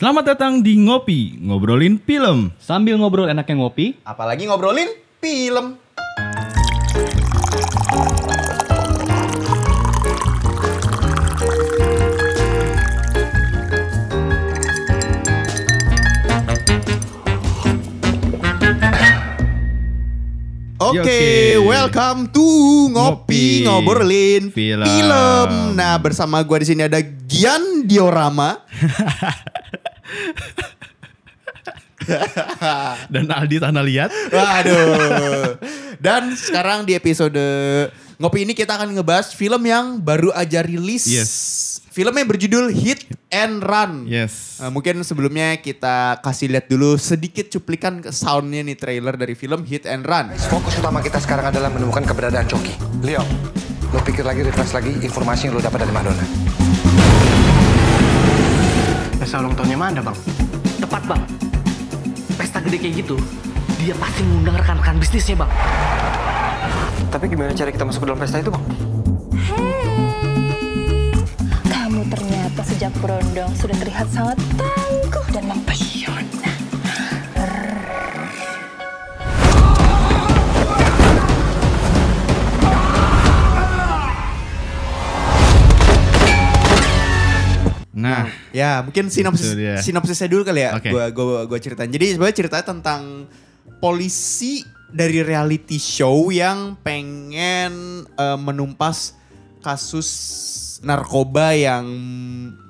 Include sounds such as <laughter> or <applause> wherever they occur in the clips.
Selamat datang di Ngopi, ngobrolin film. Sambil ngobrol enaknya ngopi, Apalagi ngobrolin film. Oke, Oke. welcome to Ngopi. ngopi, ngobrolin Film. Nah, bersama gua di sini ada Gian Diorama. <laughs> Dan Aldi Tanah Liat. Waduh. Dan sekarang di episode ngopi ini kita akan ngebahas film yang baru aja rilis. Yes. Filmnya berjudul Hit and Run. Yes. Nah, mungkin sebelumnya kita kasih lihat dulu sedikit cuplikan ke soundnya nih trailer dari film Hit and Run. Fokus utama kita sekarang adalah menemukan keberadaan Coki. Leo, lo pikir lagi, refresh lagi informasi yang lo dapat dari Madonna. Pesta ulang tahunnya mana bang? Tepat bang. Pesta gede kayak gitu, dia pasti ngundang rekan-rekan bisnisnya bang. Tapi gimana cara kita masuk ke dalam pesta itu bang? Kamu ternyata sejak berondong sudah terlihat sangat tangguh Ya, mungkin sinopsis Itu dia. sinopsisnya dulu kali ya. Oke. Gua gua gua ceritain. Jadi sebenarnya ceritanya tentang polisi dari reality show yang pengen eh, menumpas kasus narkoba yang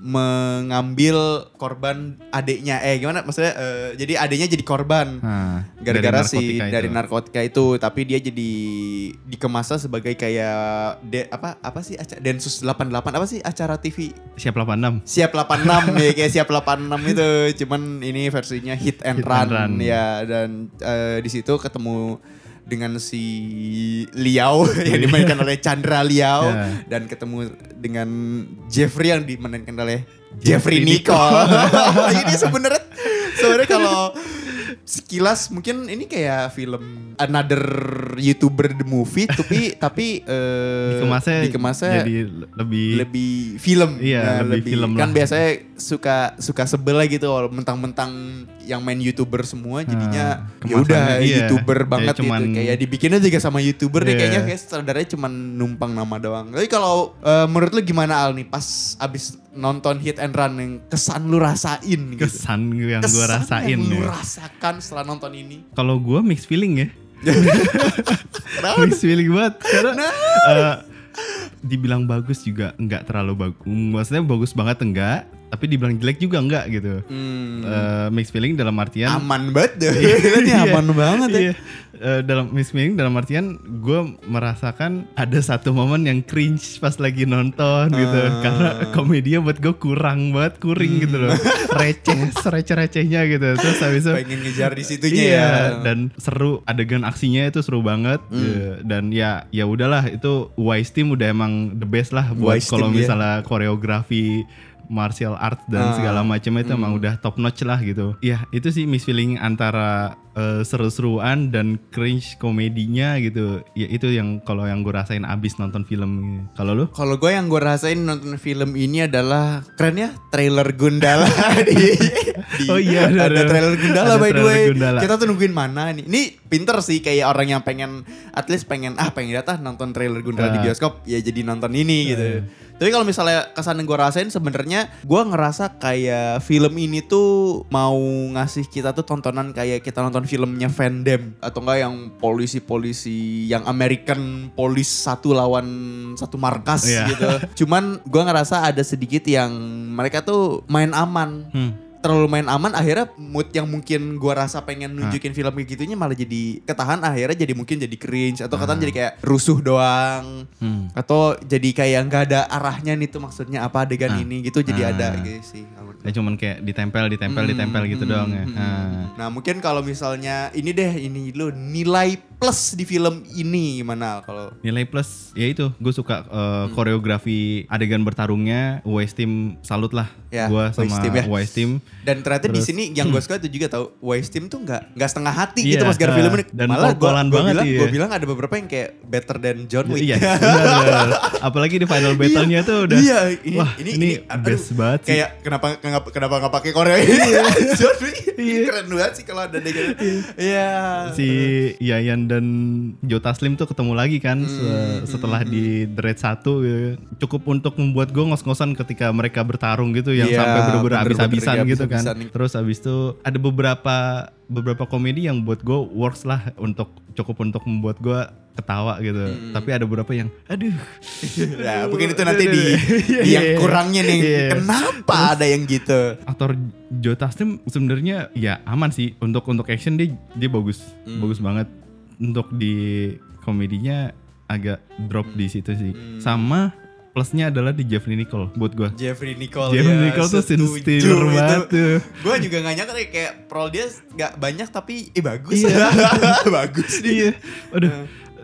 mengambil korban adiknya. Eh gimana maksudnya eh, jadi adiknya jadi korban. Gara-gara si itu. dari narkotika itu tapi dia jadi dikemasnya sebagai kayak de, apa apa sih acara Densus 88 apa sih acara TV siap 86. Siap 86 <laughs> ya kayak siap 86 itu cuman ini versinya hit and, Hit run, and run. ya dan eh, di situ ketemu dengan si Liao <laughs> yang dimainkan oleh Chandra Liao Ya. dan ketemu dengan Jeffrey yang dimainkan oleh Jeffrey Jeffrey Nicole. <laughs> ini sebenarnya sebenarnya kalau sekilas mungkin ini kayak film another YouTuber the movie tapi tapi eh, Dikemasnya, dikemasnya jadi lebih lebih film Iya, Nah, lebih film kan lah. biasanya suka suka sebel gitu kalau mentang-mentang yang main youtuber semua jadinya Ah, ya udah iya. youtuber banget cuman- gitu kayak dibikinnya juga sama youtuber deh Iya. kayaknya kayak sutradaranya cuma numpang nama doang tapi kalau eh, menurut lu gimana Al nih pas abis nonton Hit and Run yang kesan lu rasain gitu kesan yang gue Kesan rasain yang lu ya. rasakan setelah nonton ini Kalau gue mixed feeling ya. <laughs> Mixed feeling banget karena Nah. eh, dibilang bagus juga enggak terlalu bagus. Maksudnya bagus banget enggak, tapi dibilang jelek juga enggak gitu. Hmm, Eh, mixed feeling dalam artian aman banget deh <laughs> ini Iya, aman banget ya iya. Eh, dalam mixed feeling dalam artian gue merasakan ada satu momen yang cringe pas lagi nonton gitu Ah. karena komedinya buat gue kurang banget kuring gitu loh <laughs> receh receh recehnya gitu terus habis itu pengen ngejar di situnya iya ya dan seru adegan aksinya itu seru banget Hmm. Eh, dan ya ya udahlah itu Wise Team udah emang the best lah buat kalau iya. misalnya koreografi martial art dan Ah. segala macam itu emang Hmm. udah top notch lah gitu. Ya itu sih miss feeling antara eh, seru-seruan dan cringe komedinya gitu. Ya itu yang kalau yang gue rasain abis nonton film. Kalau lu? Kalau gue yang gue rasain nonton film ini adalah keren ya trailer Gundala <laughs> di, di- Oh iya, ada- ada, trailer Gundala ada by the way. Gundala. Kita tuh nungguin mana nih. Ini pinter sih kayak orang yang pengen at least pengen ah pengen datang nonton trailer Gundala di Ah. bioskop ya jadi nonton ini gitu. Tapi kalau misalnya kesan yang gue rasain sebenarnya gue ngerasa kayak film ini tuh mau ngasih kita tuh tontonan kayak kita nonton filmnya Van Damme atau enggak yang polisi-polisi yang American Police satu lawan satu markas Iya. gitu. Cuman gue ngerasa ada sedikit yang mereka tuh main aman. Hmm. Terlalu main aman akhirnya mood yang mungkin gua rasa pengen nunjukin film kayak gitunya malah jadi ketahan akhirnya jadi mungkin jadi cringe atau ketahan jadi kayak rusuh doang. Hmm. atau jadi kayak nggak ada arahnya nih tuh maksudnya apa adegan ini gitu jadi ada Ah. gitu sih Ya cuman kayak ditempel, ditempel, Hmm, ditempel gitu hmm, doang ya. hmm, Ah. hmm. Nah mungkin kalau misalnya ini deh ini lu nilai plus di film ini gimana kalau Nilai plus ya itu gue suka uh, koreografi adegan bertarungnya Wise Team salut lah Ya, gue sama Team ya. Wise Team dan ternyata di sini yang gue <clears throat> suka itu juga tahu Wise Team tuh nggak nggak setengah hati Iya, gitu pas gara uh, film ini dan malah gue bilang iya. gue bilang ada beberapa yang kayak better than John Wick Iya <laughs> benar, benar. Apalagi di final battle-nya tuh udah iya ini Wah ini, ini, aduh, best banget sih kayak kenapa kenapa kenapa nggak pakai Korea ini? <laughs> John Wick Iya. keren banget sih kalau ada adegan iya. Si Yayan dan Joe Taslim tuh ketemu lagi kan se- Hmm, setelah di Dread 1 gitu. cukup untuk membuat gue ngos-ngosan ketika mereka bertarung gitu yang Iya, sampai bener-bener habis-habisan gitu kan. terus habis itu ada beberapa beberapa komedi yang buat gue works lah untuk cukup untuk membuat gue ketawa gitu Hmm. tapi ada beberapa yang aduh <laughs> ya mungkin itu nanti di, <laughs> Iya, di yang iya. kurangnya nih Iya. kenapa ada yang gitu aktor Joe Taslim sebenarnya ya aman sih untuk untuk action dia dia bagus Hmm. bagus banget untuk di komedinya agak drop di situ sih Hmm. sama plusnya adalah di Jeffrey Nicole buat gua Jeffrey Nicole Jeffrey ya, Nicole tuh itu. banget tuh. Gue juga gak nyangka kayak, kayak prol dia gak banyak tapi eh bagus. Iya. <laughs> bagus nih. iya aduh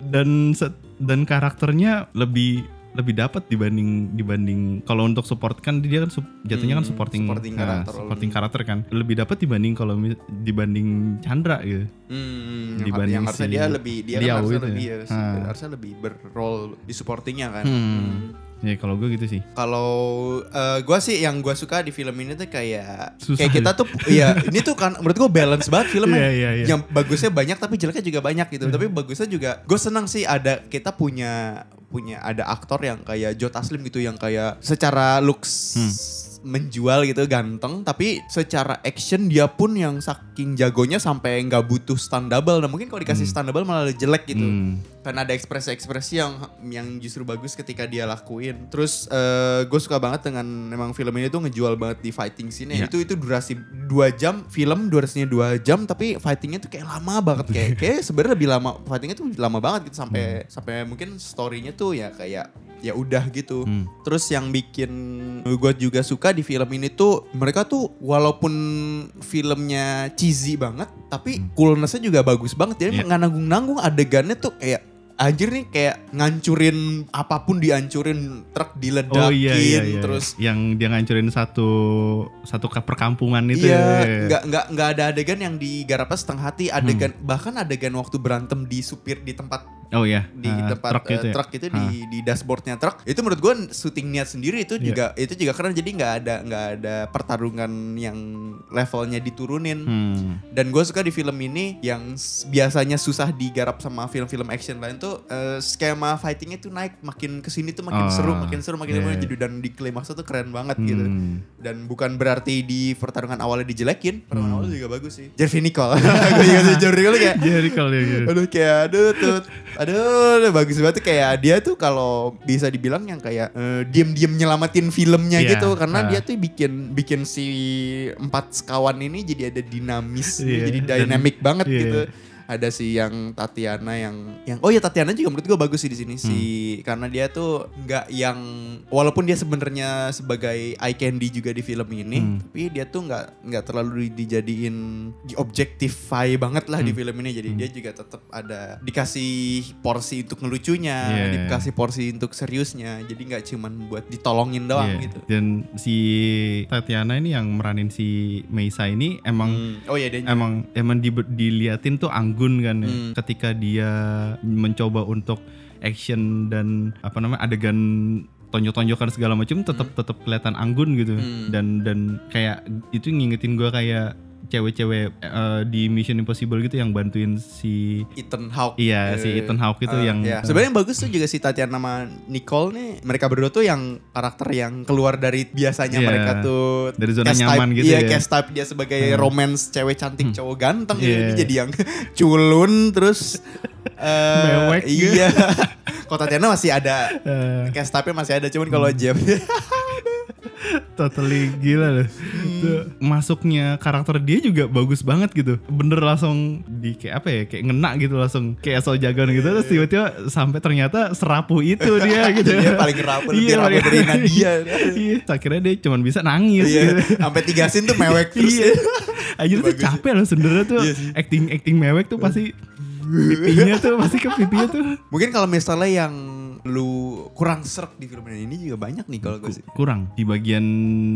dan se- dan karakternya lebih lebih dapat dibanding dibanding kalau untuk support kan dia kan jatuhnya kan Hmm, supporting supporting nah, karakter. supporting karakter kan lebih dapat dibanding kalau dibanding Chandra gitu Hmm, yang, Dibanding yang harusnya si dia lebih dia Liao kan harusnya itu ya. lebih ya, harusnya lebih berrole di supportingnya kan. hmm. Ya kalau gue gitu sih Kalau eh, gua sih yang gua suka di film ini tuh kayak Susah kayak kita ya? tuh ya ini tuh kan menurut gua balance banget filmnya. Iya, iya, iya. Yang bagusnya banyak tapi jeleknya juga banyak gitu. Tapi bagusnya juga gue senang sih ada kita punya punya ada aktor yang kayak Joe Taslim gitu yang kayak secara looks Hmm. Menjual gitu ganteng tapi secara action dia pun yang saking jagonya sampai nggak butuh stand double nah mungkin kalau dikasih stand double malah jelek gitu Hmm. karena ada ekspresi-ekspresi yang yang justru bagus ketika dia lakuin. Terus gue suka banget dengan memang film ini tuh ngejual banget di fighting scene Iya. Itu itu durasi 2 jam, film durasinya 2 jam tapi fightingnya tuh kayak lama banget kayak kayak sebenarnya lebih lama fightingnya tuh lama banget gitu sampai sampai mungkin storynya tuh ya kayak ya udah gitu. Hmm. Terus yang bikin gue juga suka di film ini tuh mereka tuh walaupun filmnya cheesy banget tapi coolnessnya juga bagus banget. Jadi Iya. nggak nanggung-nanggung adegannya tuh kayak anjir nih kayak ngancurin apa pun dihancurin truk diledakin Oh iya iya, iya. terus yang dia ngancurin satu satu perkampungan itu Iya, ya. nggak nggak nggak ada adegan yang digarapnya setengah hati. Adegan Hmm. bahkan adegan waktu berantem di supir di tempat Oh iya, di ah, tempat truk eh, itu ya. truk itu di di dashboardnya truk itu menurut gue syuting niat sendiri itu Iya. juga itu juga keren jadi nggak ada nggak ada pertarungan yang levelnya diturunin Hmm. dan gue suka di film ini yang biasanya susah digarap sama film-film action lain tuh eh, skema fightingnya tuh naik makin ke sini tuh makin Oh, seru makin seru makin iya, seru iya. jadi dan di klimaksnya tuh keren banget gitu Hmm. dan bukan berarti di pertarungan awalnya dijelekin pertarungan Hmm. awalnya juga bagus sih Jeffrey Nicole <laughs> gue juga Jeffrey Nicole kayak Jadi dia gitu. aduh kayak aduh tuh aduh bagus banget kayak dia tuh kalau bisa dibilang yang kayak eh, diem-diem nyelamatin filmnya Iya, gitu karena ah. dia tuh bikin bikin si empat sekawan ini jadi ada dinamis Iya, jadi dan- dynamic banget iya. gitu ada si yang Tatiana yang yang oh ya Tatiana juga menurut gue bagus sih di sini si Hmm. karena dia tuh nggak yang walaupun dia sebenarnya sebagai eye candy juga di film ini Hmm. tapi dia tuh nggak nggak terlalu dijadiin diobjektify banget lah di Hmm. film ini jadi dia juga tetap ada dikasih porsi untuk ngelucunya Iya. dikasih porsi untuk seriusnya jadi nggak cuman buat ditolongin doang Iya. gitu Dan si Tatiana ini yang meranin si Meisa ini emang Hmm. oh dia emang emang di, diliatin tuh anggun kan ya. Hmm. ketika dia mencoba untuk action dan apa namanya adegan tonjok-tonjokan segala macam tetap tetap kelihatan anggun gitu Hmm. dan dan kayak itu ngingetin gua kayak cewek-cewek eh, di Mission Impossible gitu yang bantuin si Ethan Hawke iya si Eh, Ethan Hawke itu eh, yang ya. sebenarnya yang bagus tuh juga si Tatiana sama Nicole nih mereka berdua tuh yang karakter yang keluar dari biasanya Iya. mereka tuh Dari zona nyaman type, gitu iya ya. cast type dia sebagai romance cewek cantik cowok ganteng gitu. Iya. Ini jadi yang <laughs> culun terus <laughs> eh, Mewek iya <laughs> kok Tatiana masih ada eh, cast type masih ada cuman kalau Hmm. Jeff totally gila loh. Tuh, Masuknya karakter dia juga bagus banget gitu. Bener langsung di kayak apa ya, kayak ngena gitu langsung kayak so jagoan gitu. Terus tiba-tiba sampai ternyata serapuh itu dia <laughs> gitu. Dia paling rapuh, lebih Iya, rapuh paling- dari Nadia. <laughs> Iya, akhirnya dia cuma bisa nangis Iya, gitu. sampai tiga scene tuh mewek terus Iya. Anjir tuh capek loh sebenarnya tuh Iya sih. acting acting mewek tuh pasti pipinya tuh pasti ke pipinya tuh Mungkin kalau misalnya yang lu kurang serk di film ini juga banyak nih kalau gue sih. kurang di bagian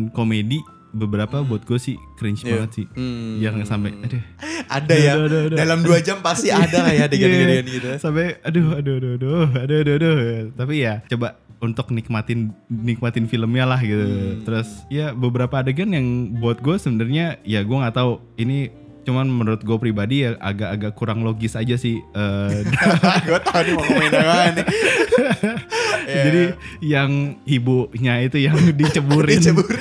komedi beberapa buat gue sih cringe Iya. banget sih Hmm. yang sampai aduh Ada ya. Aduh, aduh, aduh. Dalam dua jam pasti <laughs> ada lah ya adegan-adegan Iya. gitu. sampai aduh aduh aduh aduh aduh aduh aduh tapi ya coba untuk nikmatin nikmatin filmnya lah gitu Hmm. terus ya beberapa adegan yang buat gue sebenarnya ya gue nggak tahu ini cuman menurut gue pribadi ya agak-agak kurang logis aja sih gue tau nih mau ngomongin apa nih. <laughs> Iya. jadi yang ibunya itu yang <laughs> diceburin Diceburin.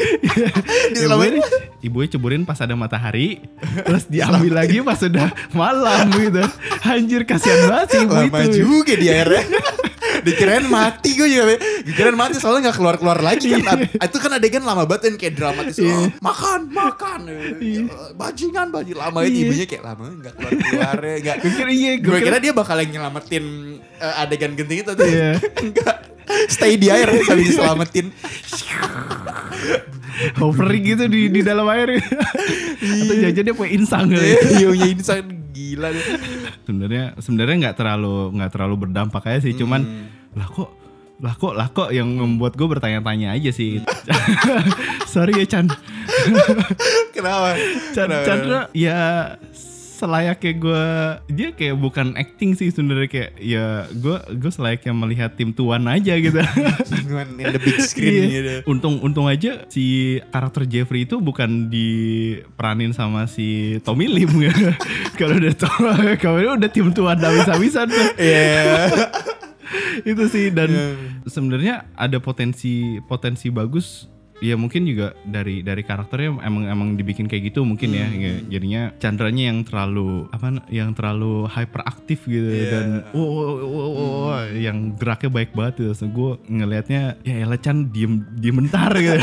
<laughs> Ibunya, ibunya ceburin pas ada matahari terus diambil lagi pas udah malam gitu anjir kasihan banget sih ibu Lama itu juga di airnya. Dikirain mati gue juga. Dikirain mati soalnya gak keluar-keluar lagi kan. Itu kan adegan lama banget kan kayak dramatis. Iya. Oh, makan, makan. Eh, Bajingan, bajingan. Lama Iya. ibunya kayak lama gak keluar-keluar. Gak. gue kira iya Gue kira dia bakal nyelamatin eh, adegan genting itu tuh. Iya. <laughs> Enggak. Stay di air sambil diselamatin. hovering gitu di di dalam air atau jajan dia punya insang kali Iya, punya insan gila deh. sebenarnya sebenarnya nggak terlalu nggak terlalu berdampak aja sih cuman Hmm. lah kok lah kok lah kok yang membuat gue bertanya-tanya aja sih <laughs> sorry ya Chan <laughs> Kenapa? Chan Kenapa? Chandra ya selayaknya gue dia kayak bukan acting sih sebenarnya kayak ya gue gue selayaknya melihat tim tuan aja gitu <laughs> Cuman in the big screen Iya. gitu. Untung untung aja si karakter Jeffrey itu bukan diperanin sama si Tommy Lim ya. Kalau udah kalau udah tim tuan habis-habisan tuh. Iya. <laughs> itu sih dan Iya. sebenarnya ada potensi potensi bagus ya mungkin juga dari dari karakternya emang emang dibikin kayak gitu mungkin ya, Hmm. ya jadinya Chandranya yang terlalu apa yang terlalu hyperaktif gitu Iya. dan oh, oh, oh, oh, oh, yang geraknya baik banget gitu so, gue ngelihatnya ya elah Chan diem diem bentar gitu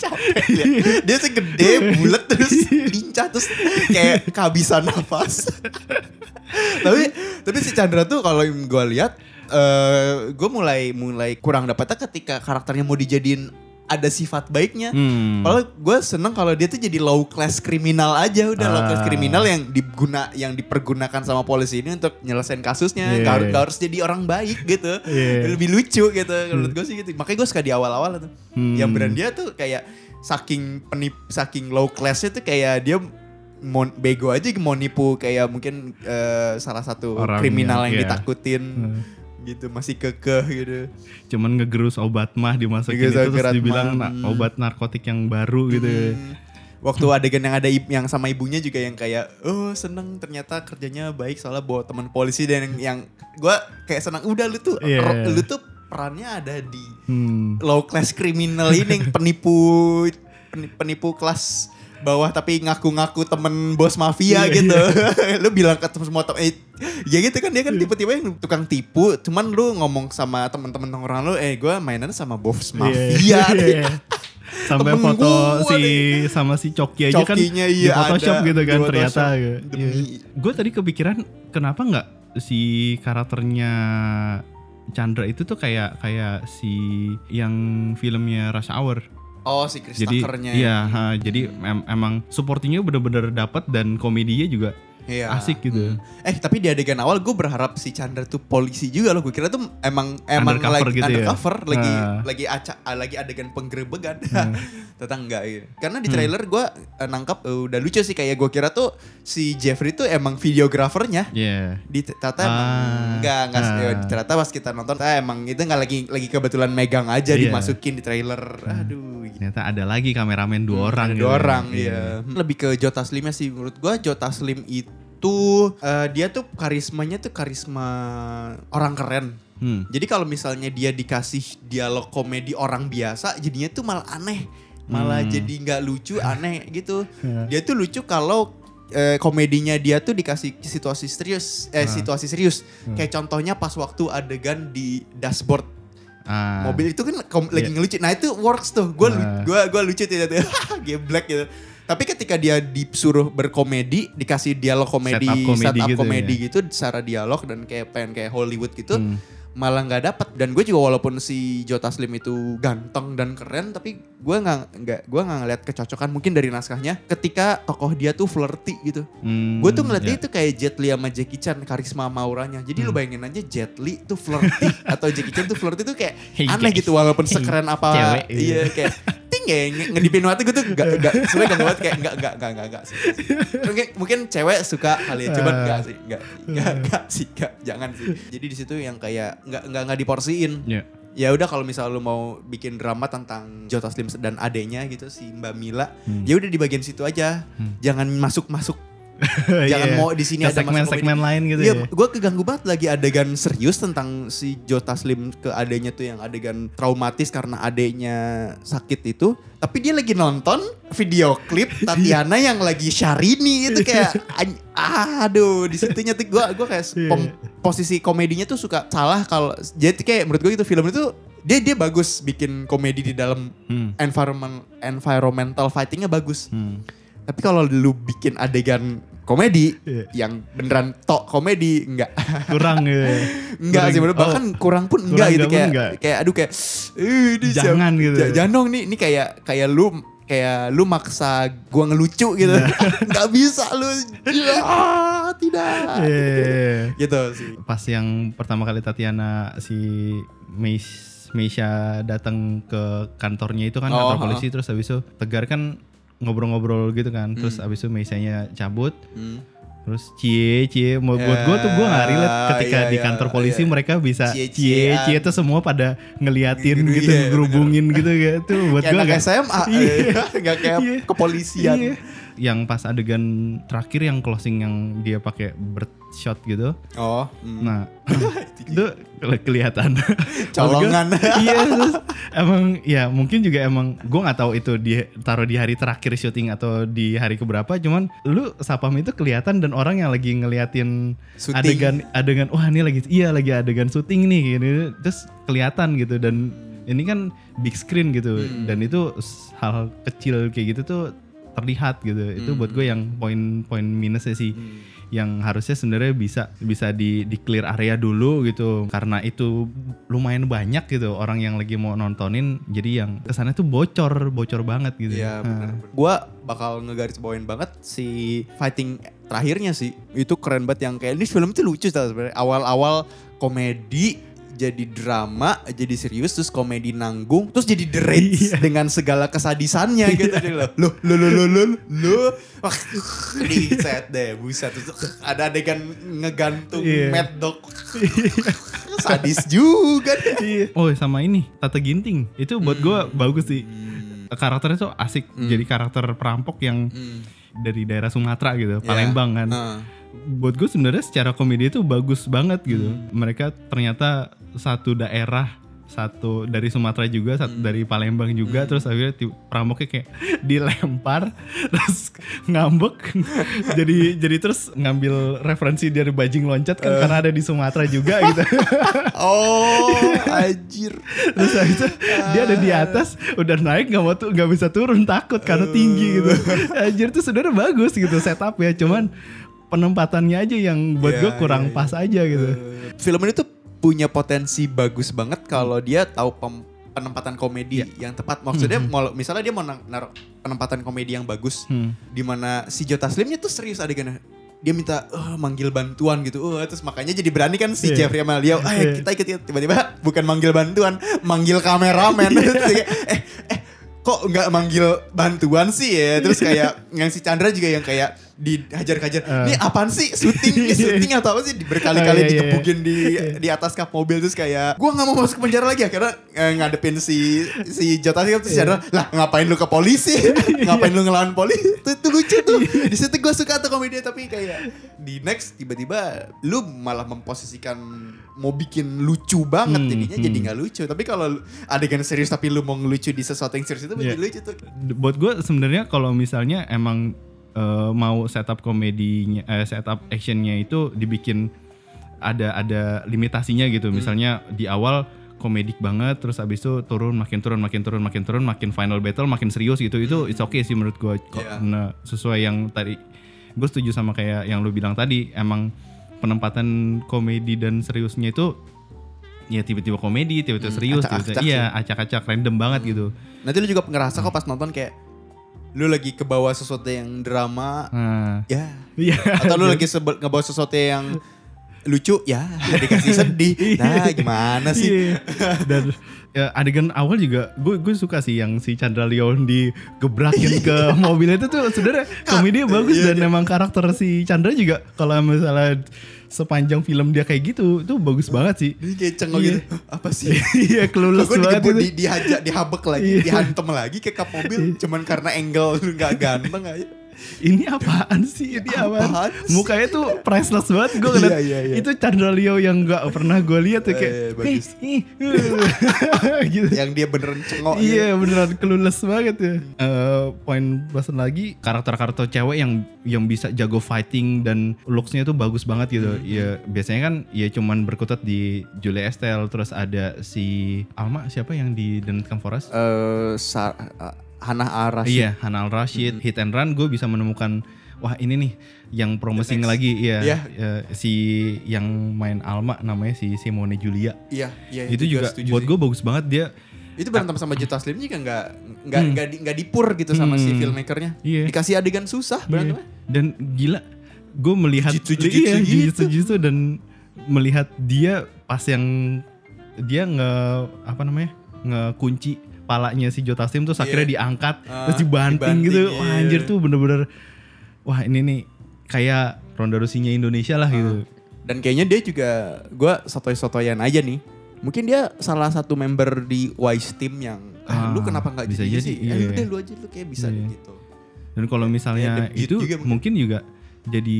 <laughs> dia, dia sih gede, bulat terus <laughs> lincah terus kayak kehabisan nafas. tapi tapi si Chandra tuh kalau gue lihat eh gue mulai mulai kurang dapetnya ketika karakternya mau dijadiin ada sifat baiknya. Hmm. Kalau gue seneng kalau dia tuh jadi low class kriminal aja udah low class Ah. kriminal yang diguna yang dipergunakan sama polisi ini untuk nyelesain kasusnya. Yeah. Gak, harus- gak harus jadi orang baik gitu. Yeah. Lebih lucu gitu menurut gue sih gitu. Makanya gue suka di awal-awal tuh. Hmm. Yang beran dia tuh kayak saking penip saking low classnya tuh kayak dia mau bego aja mau nipu kayak mungkin eh, salah satu Orang kriminal yang- yang, iya. ditakutin Hmm. Gitu masih kekeh gitu. cuman ngegerus obat mah dimasukin Ngegerus itu terus dibilang. "Nah, obat narkotik yang baru gitu Hmm. Waktu adegan yang ada yang sama ibunya juga yang kayak oh seneng ternyata kerjanya baik soalnya bawa teman polisi dan yang, yang gue kayak senang udah lu tuh Iya. ro- lu tuh perannya ada di hmm. low class criminal ini penipu peni- penipu kelas bawah tapi ngaku-ngaku temen bos mafia Iya, gitu. <laughs> lu bilang ke semua temen eh, ya gitu kan dia kan tipe-tipe yang tukang tipu, cuman lu ngomong sama teman-teman tongkrongan lu, eh gue mainan sama bos mafia. <laughs> Iya, iya. Sampai Temen foto gua si nih. sama si Coki aja kan Cokinya di iya Photoshop ada, gitu kan di ternyata. Gitu. Demi- Gue tadi kepikiran kenapa nggak si karakternya Chandra itu tuh kayak kayak si yang filmnya Rush Hour. Oh si Chris Jadi Tucker-nya. iya, ha, jadi em- emang supportingnya bener-bener dapat dan komedinya juga Iya. asik gitu. Eh tapi di adegan awal gue berharap si Chandra tuh polisi juga loh. Gue kira tuh emang emang Undercover lagi gitu ya? undercover, lagi Ah. lagi aca, ah, lagi adegan penggerebegan. Hmm. <laughs> Ternyata enggak gitu. Karena di trailer gue eh, nangkap eh, udah lucu sih kayak gue kira tuh si Jeffrey tuh emang videografernya. Iya. Di ternyata emang Ah. enggak enggak Ah. ya, ternyata pas kita nonton ah, emang itu enggak lagi lagi kebetulan megang aja Iya. dimasukin di trailer. Aduh. gitu. Ternyata ada lagi kameramen dua orang. Ada gitu. dua orang iya. Lebih ke Jota Slimnya sih menurut gua Jota Slim itu eh, dia tuh karismanya tuh karisma orang keren. Hmm. Jadi kalau misalnya dia dikasih dialog komedi orang biasa jadinya tuh malah aneh. Malah Hmm. jadi nggak lucu, <laughs> aneh gitu. Ya. Dia tuh lucu kalau eh, komedinya dia tuh dikasih situasi serius, eh Ah. situasi serius. Hmm. Kayak contohnya pas waktu adegan di dashboard Ah. mobil itu kan kom- lagi Iya. ngelucu. Nah itu works tuh. Gue Nah. gua gua lucu tuh <laughs> tuh. Geblek gitu. Tapi ketika dia disuruh berkomedi, dikasih dialog komedi, Setup komedi setup gitu komedi ya. gitu, secara dialog dan kayak pengen kayak Hollywood gitu, Hmm. malah nggak dapet dan gue juga walaupun si Joe Taslim itu ganteng dan keren tapi gue nggak nggak gue nggak ngeliat kecocokan mungkin dari naskahnya ketika tokoh dia tuh flirty gitu Hmm, gue tuh ngeliatnya ya. itu kayak Jet Li sama Jackie Chan karisma sama auranya jadi lu bayangin aja Jet Li tuh flirty <laughs> atau Jackie Chan tuh flirty tuh kayak Hey, aneh guys. gitu walaupun Hey, sekeren apa cewek, iya kayak <laughs> ya nge- ngedipin mata gue tuh gak, <laughs> gak sebenernya gak buat kayak gak, gak, gak, gak, gak sih. Mungkin, mungkin cewek suka kali ya, cuman gak sih, gak, gak, gak sih, gak, jangan sih. Jadi di situ yang kayak gak, gak, gak diporsiin. Ya. Ya udah kalau misal lu mau bikin drama tentang Joe Taslim dan adenya gitu si Mbak Mila, Hmm. ya udah di bagian situ aja. Jangan masuk-masuk Iya. <laughs> Jangan mau di sini ada masuk segmen-segmen komedi. lain gitu Iya, ya. gue keganggu banget lagi adegan serius tentang si Joe Taslim ke adenya tuh yang adegan traumatis karena adenya sakit itu. Tapi dia lagi nonton video klip <laughs> Tatiana yang lagi Syahrini itu kayak <laughs> aduh di situnya tuh gue gue kayak Iya. pom- posisi komedinya tuh suka salah kalau jadi kayak menurut gue itu film itu dia dia bagus bikin komedi di dalam Hmm. environment environmental fightingnya bagus. Hmm. Tapi kalau lu bikin adegan komedi Iya. yang beneran tok komedi enggak. Kurang gitu. ya. <laughs> enggak Kurang- sih bener. oh, bahkan kurang pun kurang enggak gitu enggak pun kayak enggak. kayak aduh kayak "Eh, ini Jangan gitu. Ja- Jangan dong nih ini kayak kayak lu kayak lu maksa gua ngelucu gitu. <laughs> Enggak bisa lu. Ya, tidak. Iya. Gitu sih. Pas yang pertama kali Tatiana si Meis Meisha datang ke kantornya itu kan Oh, kantor polisi terus habis itu Tegar kan ngobrol-ngobrol gitu kan terus habis itu Meisanya cabut Hmm. terus cie cie mau buat gue tuh gue nggak relate Ya, ketika iya, di iya, kantor polisi iya. mereka bisa Cie-ciean. cie cie itu semua pada ngeliatin Gitu, gitu iya, ngerubungin gitu ya tuh buat Kayak gue anak SMA, enggak <laughs> kayak Iya. kepolisian. Yang pas adegan terakhir yang closing yang dia pakai bird shot gitu. Oh, hmm. Nah, <laughs> <laughs> itu keli- kelihatan. <laughs> Colongan. Iya, terus emang ya mungkin juga emang gue nggak tahu itu di taruh di hari terakhir syuting atau di hari keberapa. Cuman lu sapam itu kelihatan dan orang yang lagi ngeliatin adegan adegan wah ini lagi iya lagi adegan syuting nih gini terus kelihatan gitu dan ini kan big screen gitu Hmm. dan itu hal kecil kayak gitu tuh terlihat gitu. Itu buat gue yang poin-poin minusnya sih. Yang harusnya sebenarnya bisa bisa di di clear area dulu gitu. Karena itu lumayan banyak gitu orang yang lagi mau nontonin. Jadi yang kesannya tuh bocor bocor banget gitu. Iya Nah. Gua bakal ngegaris bawain banget si fighting terakhirnya sih. Itu keren banget yang kayak ini film itu lucu sebenarnya. Awal-awal komedi jadi drama, jadi serius, terus komedi nanggung, terus jadi the Rage Iya. dengan segala kesadisannya gitu deh loh. Loh, loh, loh, loh, loh, loh. Wah, di set deh, buset. Ada adegan ngegantung Iya. Mad Dog. Sadis juga deh. Iya. Oh sama ini Tata Ginting itu buat gue bagus sih karakternya tuh asik jadi karakter perampok yang dari daerah Sumatera gitu Palembang kan Heeh. buat gue sebenarnya secara komedi itu bagus banget gitu mereka ternyata satu daerah satu dari Sumatera juga satu dari Palembang juga terus akhirnya perampoknya kayak <laughs> dilempar <laughs> terus ngambek <laughs> jadi jadi terus ngambil referensi dari bajing loncat kan karena ada di Sumatera juga gitu. Oh, anjir. terus habis itu dia ada di atas udah naik nggak mau tuh nggak bisa turun takut karena tinggi gitu. Anjir tuh sebenarnya bagus gitu setup ya cuman penempatannya aja yang buat Iya, gue kurang iya, pas aja gitu. Film ini tuh punya potensi bagus banget kalau dia tahu pem- penempatan komedi yang tepat. Maksudnya mau misalnya dia mau nang- naruh penempatan komedi yang bagus Hmm. di mana si Joe Taslimnya tuh serius adegannya. Dia minta "Eh, manggil bantuan gitu. Oh, terus makanya jadi berani kan si Iya. Jeffrey sama Leo, "Eh, Iya. kita ikut ikut." tiba-tiba bukan manggil bantuan, manggil kameramen. Terus kayak, eh eh kok nggak manggil bantuan sih ya terus kayak yang si Chandra juga yang kayak dihajar-hajar ini apaan sih? Syuting ini <laughs> syuting atau apa sih? Oh, berkali-kali iya, iya, digebukin di <laughs> di atas kap mobil terus kayak gua nggak mau masuk penjara lagi akhirnya eh, ngadepin si si Jota sih terus Chandra lah ngapain lu ke polisi? <laughs> Ngapain lu ngelawan polisi? Itu, itu lucu tuh. Di situ gua suka tuh komedi tapi kayak di next tiba-tiba lu malah memposisikan mau bikin lucu banget Hmm, jadinya jadi nggak lucu. Tapi kalau adegan serius tapi lu mau ngelucu di sesuatu yang serius itu Iya. jadi lucu tuh. Buat gue sebenarnya kalau misalnya emang eh, mau setup komedinya eh, setup actionnya itu dibikin ada ada limitasinya gitu. Misalnya di awal komedik banget terus abis itu turun makin turun makin turun makin turun makin final battle makin serius gitu. Itu it's okay sih menurut gue Iya. nah, sesuai yang tadi gue setuju sama kayak yang lu bilang tadi. Emang penempatan komedi dan seriusnya itu ya tiba-tiba komedi, tiba-tiba serius, acak-acak tiba-tiba iya acak-acak random banget gitu. Nanti lu juga ngerasa kok pas nonton kayak lu lagi ke bawah sesuatu yang drama, Nah, ya. iya. Atau lu lagi sebel ngebawa sesuatu yang lucu, ya dikasih sedih. <laughs> Nah, gimana sih? Iya. Dan ya, adegan awal juga gue gue suka sih yang si Chandra Leon digebrakin ke mobil itu tuh sebenarnya komedinya bagus dan emang karakter si Chandra juga kalau misalnya sepanjang film dia kayak gitu itu bagus banget sih. Ini kayak cengok Iya. gitu. <laughs> Apa sih? Iya Gue banget di, dihajak, dihabek lagi, Iya. dihantem lagi ke kap mobil cuman karena angle lu nggak ganteng aja. Ini apaan sih? Ini apaan? Apaan sih? Mukanya tuh priceless banget gue ngeliat. Iya, iya, iya. Itu Chandra Leo yang gak pernah gue lihat tuh kayak. Eh, <laughs> gitu. Yang dia beneran cengok gitu. Iya beneran clueless banget ya. Eh, poin plus lagi karakter-karakter cewek yang yang bisa jago fighting dan looksnya tuh bagus banget gitu. Ya biasanya kan ya cuman berkutat di Julia Estelle terus ada si Alma siapa yang di The Night Come For Us? Sa- uh, Hannah Arashi. Iya, Hannah Al Rashid, Hit and Run gue bisa menemukan wah ini nih yang promising next. lagi ya Iya. si yang main Alma namanya si Simone Julia. Iya, iya. itu juga setuju buat gue bagus banget dia Itu berantem sama Jota Slim juga nggak nggak nggak di, nggak dipur gitu sama si Hmm. filmmakernya. Iya. Dikasih adegan susah berantemnya. Dan gila, gue melihat Jujitsu-jujitsu iya, gitu. jujitsu-jujitsu dan melihat dia pas yang dia nge apa namanya ngekunci palanya si Jota Slim terus akhirnya diangkat Ah, terus dibanting, dibanting, gitu. iya. Wah anjir tuh bener-bener wah ini nih kayak Ronda Rousey-nya Indonesia lah gitu. Dan kayaknya dia juga gue sotoy-sotoyan aja nih. Mungkin dia salah satu member di Wise Team yang ah, Ah, lu kenapa nggak bisa jadi, jadi, sih? iya. Eh, udah lu aja lu kayak bisa Iya. gitu. Dan kalau misalnya Kayak debut itu juga mungkin. mungkin juga jadi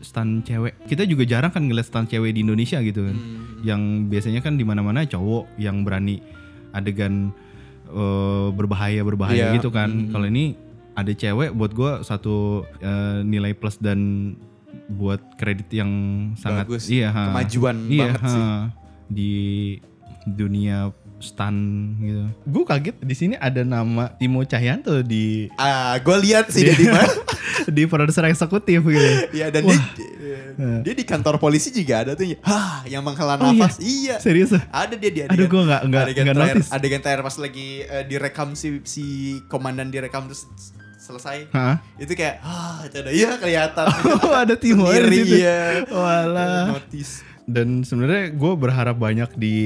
stand cewek. Kita juga jarang kan ngeliat stand cewek di Indonesia gitu kan. Hmm. Yang biasanya kan di mana-mana cowok yang berani adegan eh, berbahaya-berbahaya Iya. gitu kan. Hmm. Kalau ini ada cewek buat gua satu eh, nilai plus dan buat kredit yang sangat Bagus. iya ha. Kemajuan iya, banget sih. ha. di dunia stan gitu. Gue kaget di sini ada nama Timo Cahyanto di Ah, gue lihat sih di mana. <laughs> di produser eksekutif gitu. Iya dan dia, dia di kantor polisi juga ada tuh. Hah, yang menghela Oh, iya? nafas. iya. Serius? ah? Ada dia di Aduh, gua nggak- nggak- nggak terakhir, notice. adegan terakhir pas lagi eh, direkam si si komandan direkam terus selesai. Hah? Itu kayak ah itu ada iya kelihatan. <laughs> Oh, ada Sendiri, <laughs> situ. iya. Walah. Notice. Dan sebenarnya gue berharap banyak di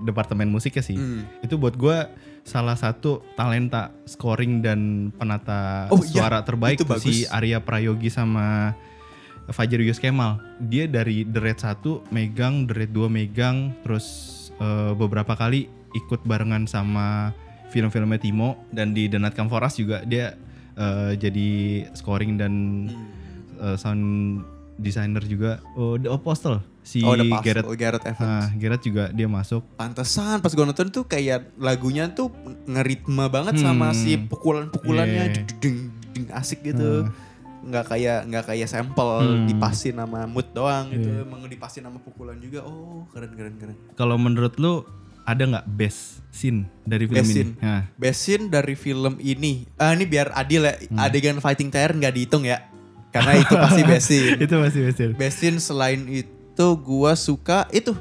departemen musiknya sih. Hmm. Itu buat gue salah satu talenta scoring dan penata Oh, iya. suara terbaik Itu tuh si. Arya Prayogi sama Fajar Yus Kemal. Dia dari The Red 1 megang, The Red 2 megang, terus eh, beberapa kali ikut barengan sama film-filmnya Timo dan di The Night Come For Us juga dia eh, jadi scoring dan Hmm. eh, sound designer juga. Oh, The Apostle si Oh, The Gareth. Gareth Evans. Ah, Gareth juga dia masuk. Pantesan pas gue nonton tuh kayak lagunya tuh ngeritme banget Hmm. sama si pukulan-pukulannya Iya. ding, ding, asik gitu. Nggak kayak nggak kayak sampel Hmm. dipasin sama mood doang gitu. Iya. Emang dipasin sama pukulan juga. Oh, keren keren keren. Kalau menurut lu ada nggak best scene dari film Best ini? scene. Nah, Best scene dari film ini. Ah, ini biar adil ya. Hmm. Adegan fighting tire nggak dihitung ya. Karena itu pasti best <laughs> scene. itu masih best scene. Best scene selain itu gua suka itu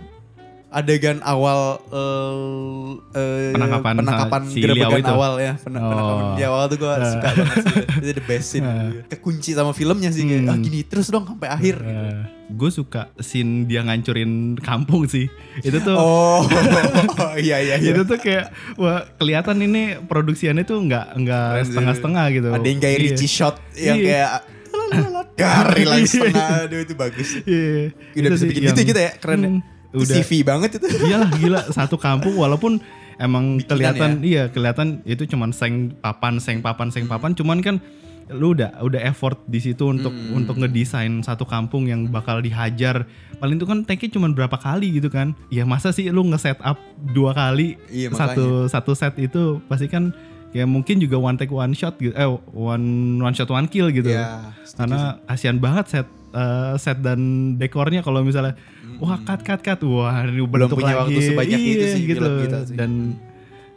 adegan awal eh, eh, Penangkapan penangkapan si itu. awal ya Pen- Oh. penangkapan di awal tuh gua suka banget sih itu the best scene Nah. kekunci sama filmnya sih kayak Hmm. ah gini terus dong sampai akhir gitu. gue suka scene dia ngancurin kampung sih. Itu tuh oh <laughs> iya iya iya itu tuh kayak wah kelihatan ini produksiannya tuh nggak nggak sih. setengah-setengah gitu. ada yang kayak Iya. Richie shot yang Iya. kayak dari lagi setengah aduh itu bagus Iya. udah Itu bisa bikin yang- gitu kita ya keren ya Hmm, Itu udah CV banget itu. <laughs> Iyalah gila. Satu kampung walaupun emang Bikinan kelihatan ya? iya kelihatan itu cuman seng papan seng papan seng papan. Cuman kan lu udah udah effort di situ untuk Hmm. untuk ngedesain satu kampung yang bakal dihajar. Paling itu kan take cuman berapa kali gitu kan. Ya masa sih lu nge-set up dua kali Iya, satu satu set itu? Pasti kan ya mungkin juga one take one shot gitu eh one one shot one kill gitu. Setuju karena kasihan banget set eh, set dan dekornya kalau misalnya wah cut cut cut wah ini Belum punya lagi waktu sebanyak itu Iya, sih gitu kita sih. dan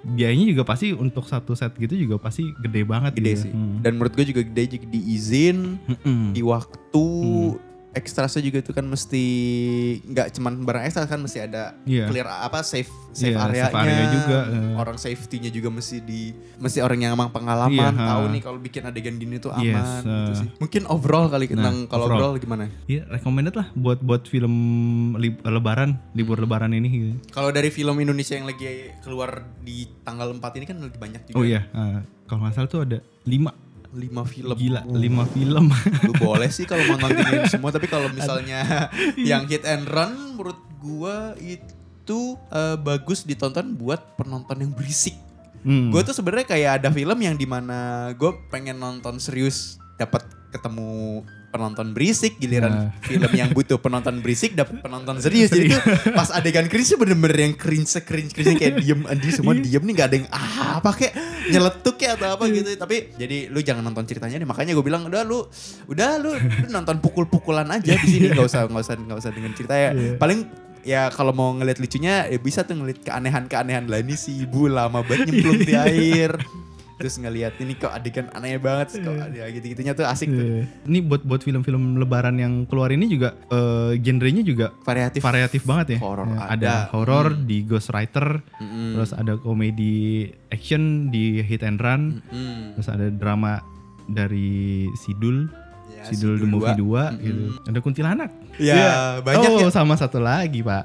biayanya juga pasti untuk satu set gitu juga pasti gede banget gede gitu. sih Hmm. dan menurut gue juga gede juga diizin Mm-mm. di waktu ekstrasnya juga itu kan mesti nggak cuman barang ekstra kan mesti ada Iya. clear apa safe safe Iya, areanya safe area juga, eh. orang safety-nya juga mesti di mesti orang yang emang pengalaman Iya, tahu nih kalau bikin adegan gini tuh Yes, aman gitu sih mungkin overall kali Nah, tentang kalau overall. overall gimana Iya, recommended lah buat buat film lib- lebaran, libur lebaran ini gitu. kalau dari film Indonesia yang lagi keluar di tanggal 4 ini kan lebih banyak juga Oh iya, ah, kalau nggak salah tuh ada lima. Lima film Gila, lima film. Lu boleh sih kalau mau nontonin <laughs> semua tapi kalau misalnya yang hit and run menurut gua itu eh, bagus ditonton buat penonton yang berisik. Hmm. Gue tuh sebenarnya kayak ada film yang di mana gue pengen nonton serius dapat ketemu penonton berisik giliran Nah. film yang butuh penonton berisik dapat penonton serius. Jadi tuh pas adegan cringe bener-bener yang cringe cringe cringe kayak diem anjir semua diem nih nggak ada yang ah, apa kayak nyeletuk ya atau apa gitu. Tapi jadi lu jangan nonton ceritanya deh makanya gue bilang udah lu udah lu, lu nonton pukul-pukulan aja di sini nggak usah nggak usah nggak usah dengan cerita ya. Paling ya kalau mau ngeliat lucunya ya bisa tuh ngeliat keanehan-keanehan lah ini si ibu lama banget nyemplung di air terus ngeliat ini kok adegan aneh banget kok ada gitu-gitunya tuh asik tuh Iya. Ini buat buat film-film lebaran yang keluar ini juga eh, genrenya juga variatif variatif banget ya. Horor Ya, ada. ada horor di Ghost Writer, Mm-mm. terus ada komedi action di Hit and Run, Hmm. terus ada drama dari Sidul, Ya, Sidul the Movie 2 dua. gitu. Ada kuntilanak. Ya, banyak oh, ya. sama satu lagi, Pak.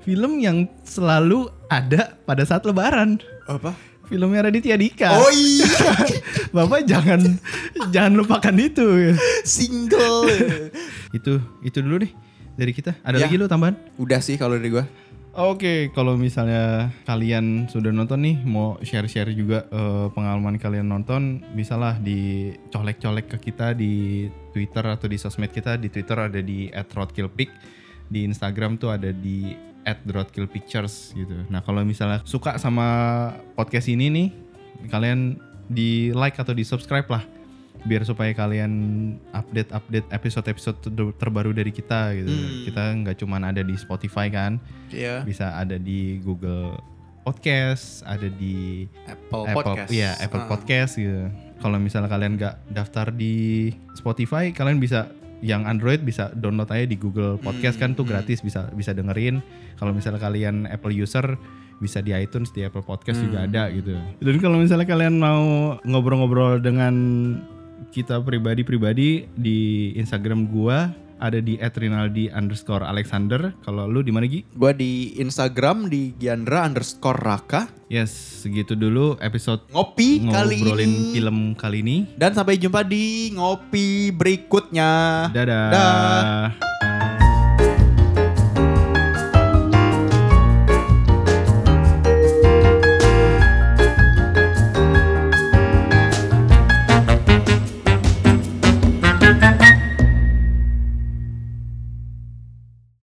Film yang selalu ada pada saat lebaran. apa Filmnya Raditya Dika. oh iya <laughs> Bapak jangan jangan lupakan itu. single itu itu dulu deh dari kita. Ada Ya. lagi lo tambahan? udah sih kalau dari gua Oke, kalau misalnya kalian sudah nonton nih, mau share-share juga eh, pengalaman kalian nonton, bisalah dicolek-colek ke kita di Twitter atau di sosmed kita. Di Twitter ada di @roadkillpic, di Instagram tuh ada di @roadkillpictures gitu. Nah, kalau misalnya suka sama podcast ini nih, kalian di like atau di subscribe lah biar supaya kalian update-update episode-episode ter- terbaru dari kita gitu. Hmm. Kita nggak cuman ada di Spotify kan, Iya bisa ada di Google Podcast, ada di Apple, Apple Podcast Iya, Apple Ah. Podcast gitu. Kalau misalnya kalian nggak daftar di Spotify, kalian bisa yang Android bisa download aja di Google Podcast kan tuh gratis bisa bisa dengerin. Kalau misalnya kalian Apple user bisa di iTunes di Apple Podcast juga ada gitu. Dan kalau misalnya kalian mau ngobrol-ngobrol dengan kita pribadi-pribadi di Instagram gua ada di @rinaldi underscore Alexander. Kalau lu di mana Gi? gua di Instagram di Giandra underscore Raka Yes, segitu dulu episode ngopi kali ngobrolin ini film kali ini. dan sampai jumpa di ngopi berikutnya Dadah. Dah.